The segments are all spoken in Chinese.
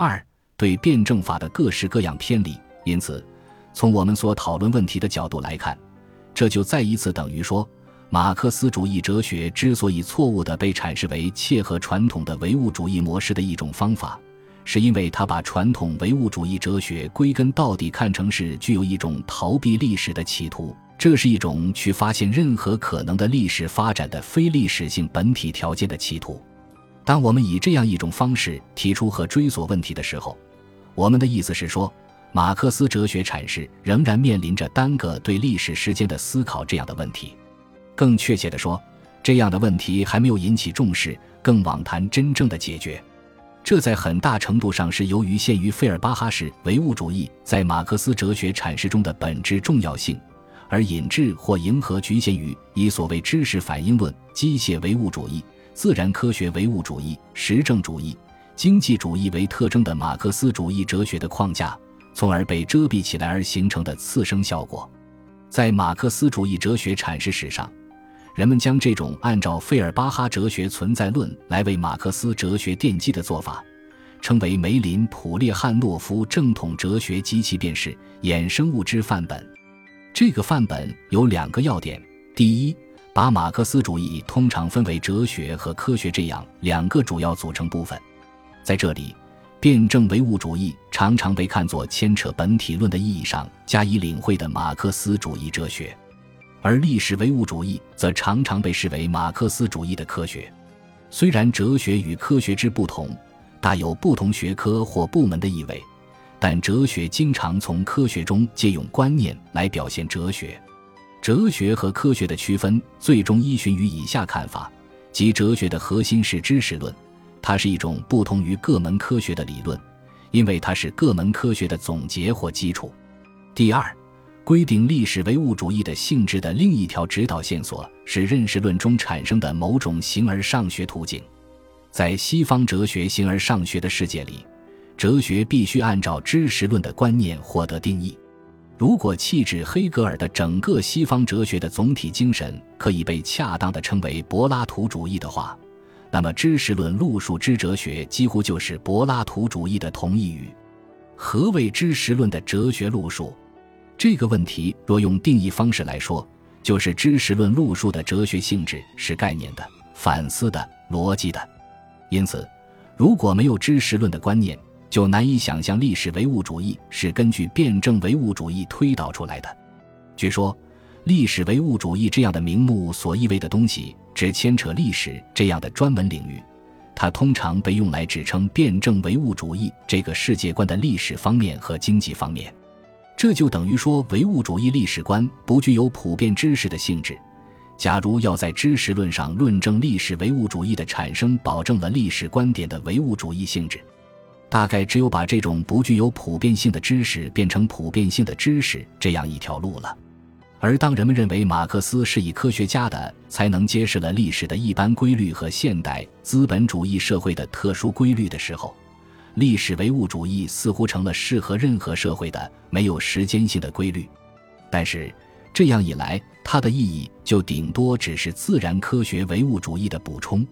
二、对辩证法的各式各样偏离。因此，从我们所讨论问题的角度来看，这就再一次等于说，马克思主义哲学之所以错误地被阐释为切合传统的唯物主义模式的一种方法。是因为他把传统唯物主义哲学归根到底看成是具有一种逃避历史的企图，这是一种去发现任何可能的历史发展的非历史性本体条件的企图。当我们以这样一种方式提出和追索问题的时候，我们的意思是说，马克思哲学阐释仍然面临着单个对历史时间的思考这样的问题。更确切地说，这样的问题还没有引起重视，更罔谈真正的解决。这在很大程度上是由于限于费尔巴哈式唯物主义在马克思哲学阐释中的本质重要性，而引致或迎合局限于以所谓知识反应论、机械唯物主义、自然科学唯物主义、实证主义、经济主义为特征的马克思主义哲学的框架，从而被遮蔽起来而形成的次生效果。在马克思主义哲学阐释史上。人们将这种按照费尔巴哈哲学存在论来为马克思哲学奠基的做法，称为梅林普列汉诺夫正统哲学及其便是衍生物之范本。这个范本有两个要点：第一，把马克思主义通常分为哲学和科学这样两个主要组成部分。在这里，辩证唯物主义常常被看作牵扯本体论的意义上加以领会的马克思主义哲学。而历史唯物主义则常常被视为马克思主义的科学。虽然哲学与科学之不同，大有不同学科或部门的意味，但哲学经常从科学中借用观念来表现哲学。哲学和科学的区分最终依循于以下看法：即哲学的核心是知识论，它是一种不同于各门科学的理论，因为它是各门科学的总结或基础。第二。规定历史唯物主义的性质的另一条指导线索是认识论中产生的某种形而上学途径。在西方哲学形而上学的世界里，哲学必须按照知识论的观念获得定义。如果弃置黑格尔的整个西方哲学的总体精神可以被恰当的称为柏拉图主义的话，那么知识论路数之哲学几乎就是柏拉图主义的同义语。何谓知识论的哲学路数？这个问题若用定义方式来说，就是知识论路数的哲学性质是概念的、反思的、逻辑的。因此，如果没有知识论的观念，就难以想象历史唯物主义是根据辩证唯物主义推导出来的。据说，历史唯物主义这样的名目所意味的东西，只牵扯历史这样的专门领域，它通常被用来指称辩证唯物主义这个世界观的历史方面和经济方面。这就等于说，唯物主义历史观不具有普遍知识的性质。假如要在知识论上论证历史唯物主义的产生，保证了历史观点的唯物主义性质，大概只有把这种不具有普遍性的知识变成普遍性的知识这样一条路了。而当人们认为马克思是以科学家的才能揭示了历史的一般规律和现代资本主义社会的特殊规律的时候，历史唯物主义似乎成了适合任何社会的没有时间性的规律，但是这样一来，它的意义就顶多只是自然科学唯物主义的补充。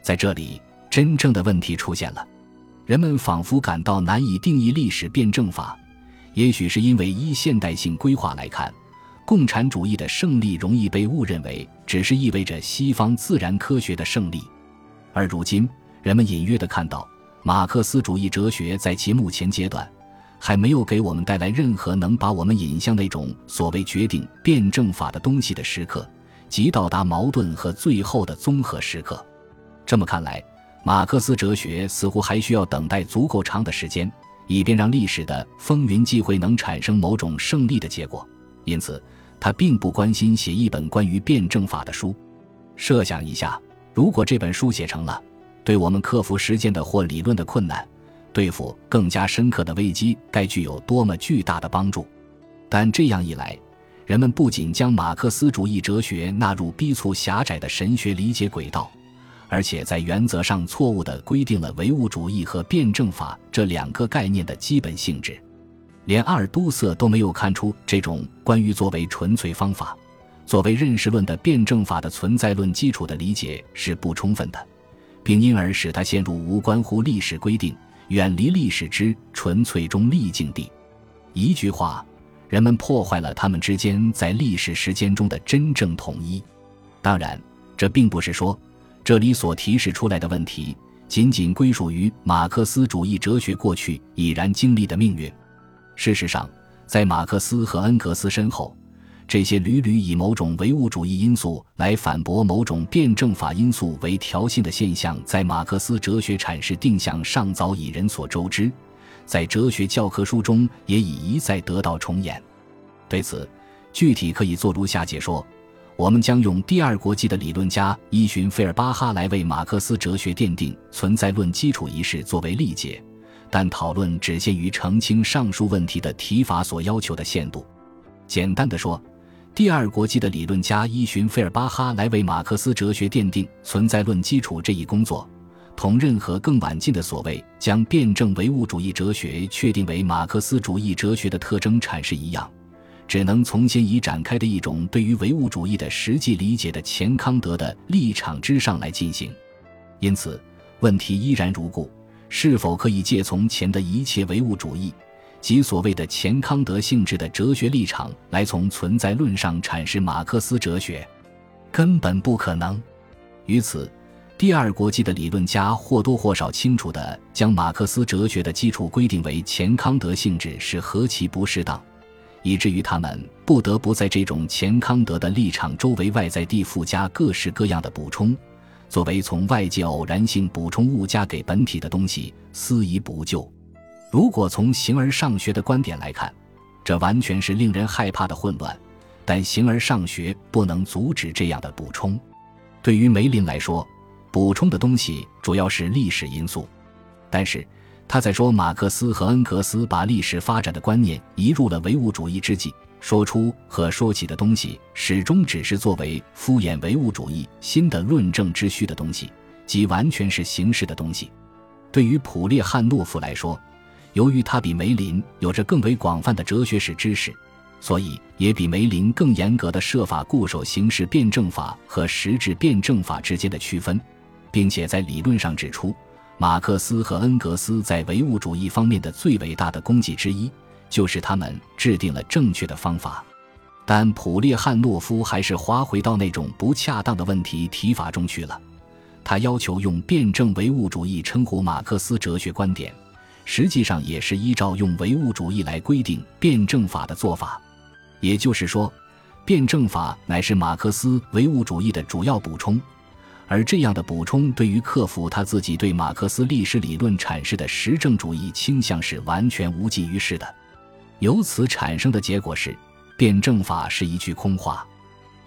在这里，真正的问题出现了：人们仿佛感到难以定义历史辩证法，也许是因为依现代性规划来看，共产主义的胜利容易被误认为只是意味着西方自然科学的胜利，而如今人们隐约的看到。马克思主义哲学在其目前阶段，还没有给我们带来任何能把我们引向那种所谓决定辩证法的东西的时刻，即到达矛盾和最后的综合时刻。这么看来，马克思哲学似乎还需要等待足够长的时间，以便让历史的风云际会能产生某种胜利的结果。因此，他并不关心写一本关于辩证法的书。设想一下，如果这本书写成了。对我们克服实践的或理论的困难，对付更加深刻的危机，该具有多么巨大的帮助！但这样一来，人们不仅将马克思主义哲学纳入逼促狭窄的神学理解轨道，而且在原则上错误地规定了唯物主义和辩证法这两个概念的基本性质。连阿尔都塞都没有看出这种关于作为纯粹方法、作为认识论的辩证法的存在论基础的理解是不充分的。并因而使他陷入无关乎历史规定、远离历史之纯粹中立境地。一句话，人们破坏了他们之间在历史时间中的真正统一。当然，这并不是说这里所提示出来的问题仅仅归属于马克思主义哲学过去已然经历的命运。事实上，在马克思和恩格斯身后，这些屡屡以某种唯物主义因素来反驳某种辩证法因素为调性的现象，在马克思哲学阐释定向上早已人所周知，在哲学教科书中也已一再得到重演。对此，具体可以做如下解说：我们将用第二国际的理论家依循费尔巴哈来为马克思哲学奠定存在论基础一事作为例解，但讨论只限于澄清上述问题的提法所要求的限度。简单的说。第二国际的理论家依循费尔巴哈来为马克思哲学奠定存在论基础这一工作，同任何更晚近的所谓将辩证唯物主义哲学确定为马克思主义哲学的特征阐释一样，只能从先已展开的一种对于唯物主义的实际理解的钱康德的立场之上来进行。因此，问题依然如故：是否可以借从前的一切唯物主义？即所谓的钱康德性质的哲学立场来从存在论上阐释马克思哲学，根本不可能。于此，第二国际的理论家或多或少清楚地将马克思哲学的基础规定为钱康德性质是何其不适当，以至于他们不得不在这种钱康德的立场周围外在地附加各式各样的补充，作为从外界偶然性补充物加给本体的东西，思以补救。如果从形而上学的观点来看，这完全是令人害怕的混乱。但形而上学不能阻止这样的补充。对于梅林来说，补充的东西主要是历史因素。但是他在说马克思和恩格斯把历史发展的观念移入了唯物主义之际，说出和说起的东西始终只是作为敷衍唯物主义新的论证之需的东西，即完全是形式的东西。对于普列汉诺夫来说，由于他比梅林有着更为广泛的哲学史知识，所以也比梅林更严格的设法固守形式辩证法和实质辩证法之间的区分，并且在理论上指出，马克思和恩格斯在唯物主义方面的最伟大的功绩之一，就是他们制定了正确的方法。但普列汉诺夫还是滑回到那种不恰当的问题提法中去了，他要求用辩证唯物主义称呼马克思哲学观点。实际上也是依照用唯物主义来规定辩证法的做法，也就是说，辩证法乃是马克思唯物主义的主要补充，而这样的补充对于克服他自己对马克思历史理论阐释的实证主义倾向是完全无济于事的。由此产生的结果是，辩证法是一句空话。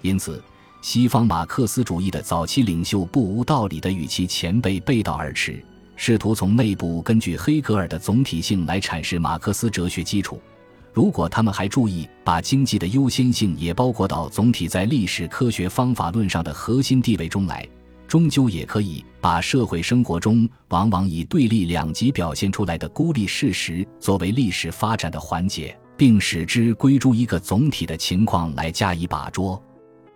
因此，西方马克思主义的早期领袖不无道理地与其前辈背道而驰。试图从内部根据黑格尔的总体性来阐释马克思哲学基础。如果他们还注意把经济的优先性也包括到总体在历史科学方法论上的核心地位中来，终究也可以把社会生活中往往以对立两极表现出来的孤立事实作为历史发展的环节，并使之归诸一个总体的情况来加以把捉。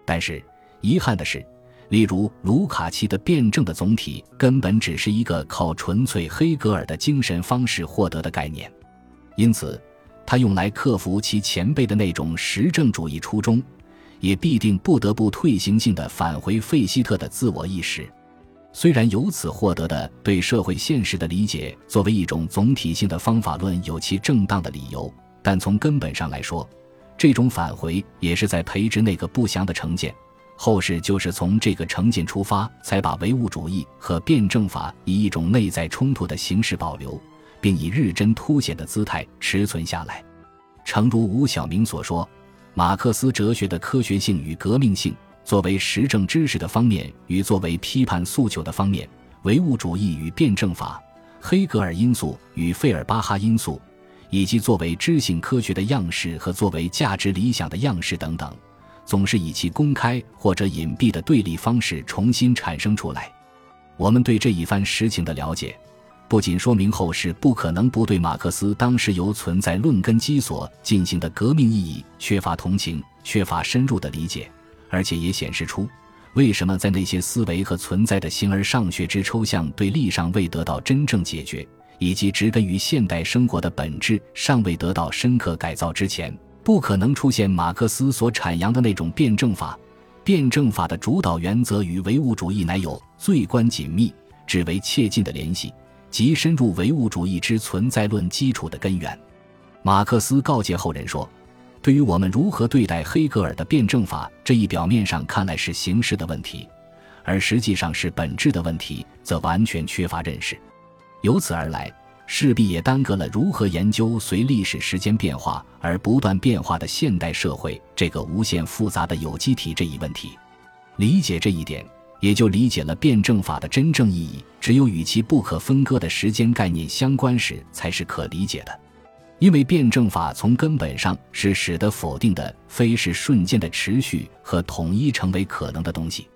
但是遗憾的是。例如，卢卡奇的辩证的总体根本只是一个靠纯粹黑格尔的精神方式获得的概念，因此，他用来克服其前辈的那种实证主义初衷，也必定不得不退行性的返回费希特的自我意识。虽然由此获得的对社会现实的理解作为一种总体性的方法论有其正当的理由，但从根本上来说，这种返回也是在培植那个不祥的成见。后世就是从这个成见出发，才把唯物主义和辩证法以一种内在冲突的形式保留，并以日臻凸显的姿态持存下来。诚如吴晓明所说，马克思哲学的科学性与革命性，作为实证知识的方面与作为批判诉求的方面，唯物主义与辩证法，黑格尔因素与费尔巴哈因素，以及作为知性科学的样式和作为价值理想的样式等等。总是以其公开或者隐蔽的对立方式重新产生出来。我们对这一番实情的了解，不仅说明后世不可能不对马克思当时由存在论根基所进行的革命意义缺乏同情、缺乏深入的理解，而且也显示出为什么在那些思维和存在的形而上学之抽象对立上未得到真正解决，以及植根于现代生活的本质尚未得到深刻改造之前，不可能出现马克思所阐扬的那种辩证法。辩证法的主导原则与唯物主义乃有最关紧密、至为切近的联系，即深入唯物主义之存在论基础的根源。马克思告诫后人说：“对于我们如何对待黑格尔的辩证法这一表面上看来是形式的问题，而实际上是本质的问题，则完全缺乏认识。由此而来，势必也耽搁了如何研究随历史时间变化而不断变化的现代社会这个无限复杂的有机体这一问题。理解这一点，也就理解了辩证法的真正意义。只有与其不可分割的时间概念相关时，才是可理解的。”因为辩证法从根本上是使得否定的非是瞬间的持续和统一成为可能的东西。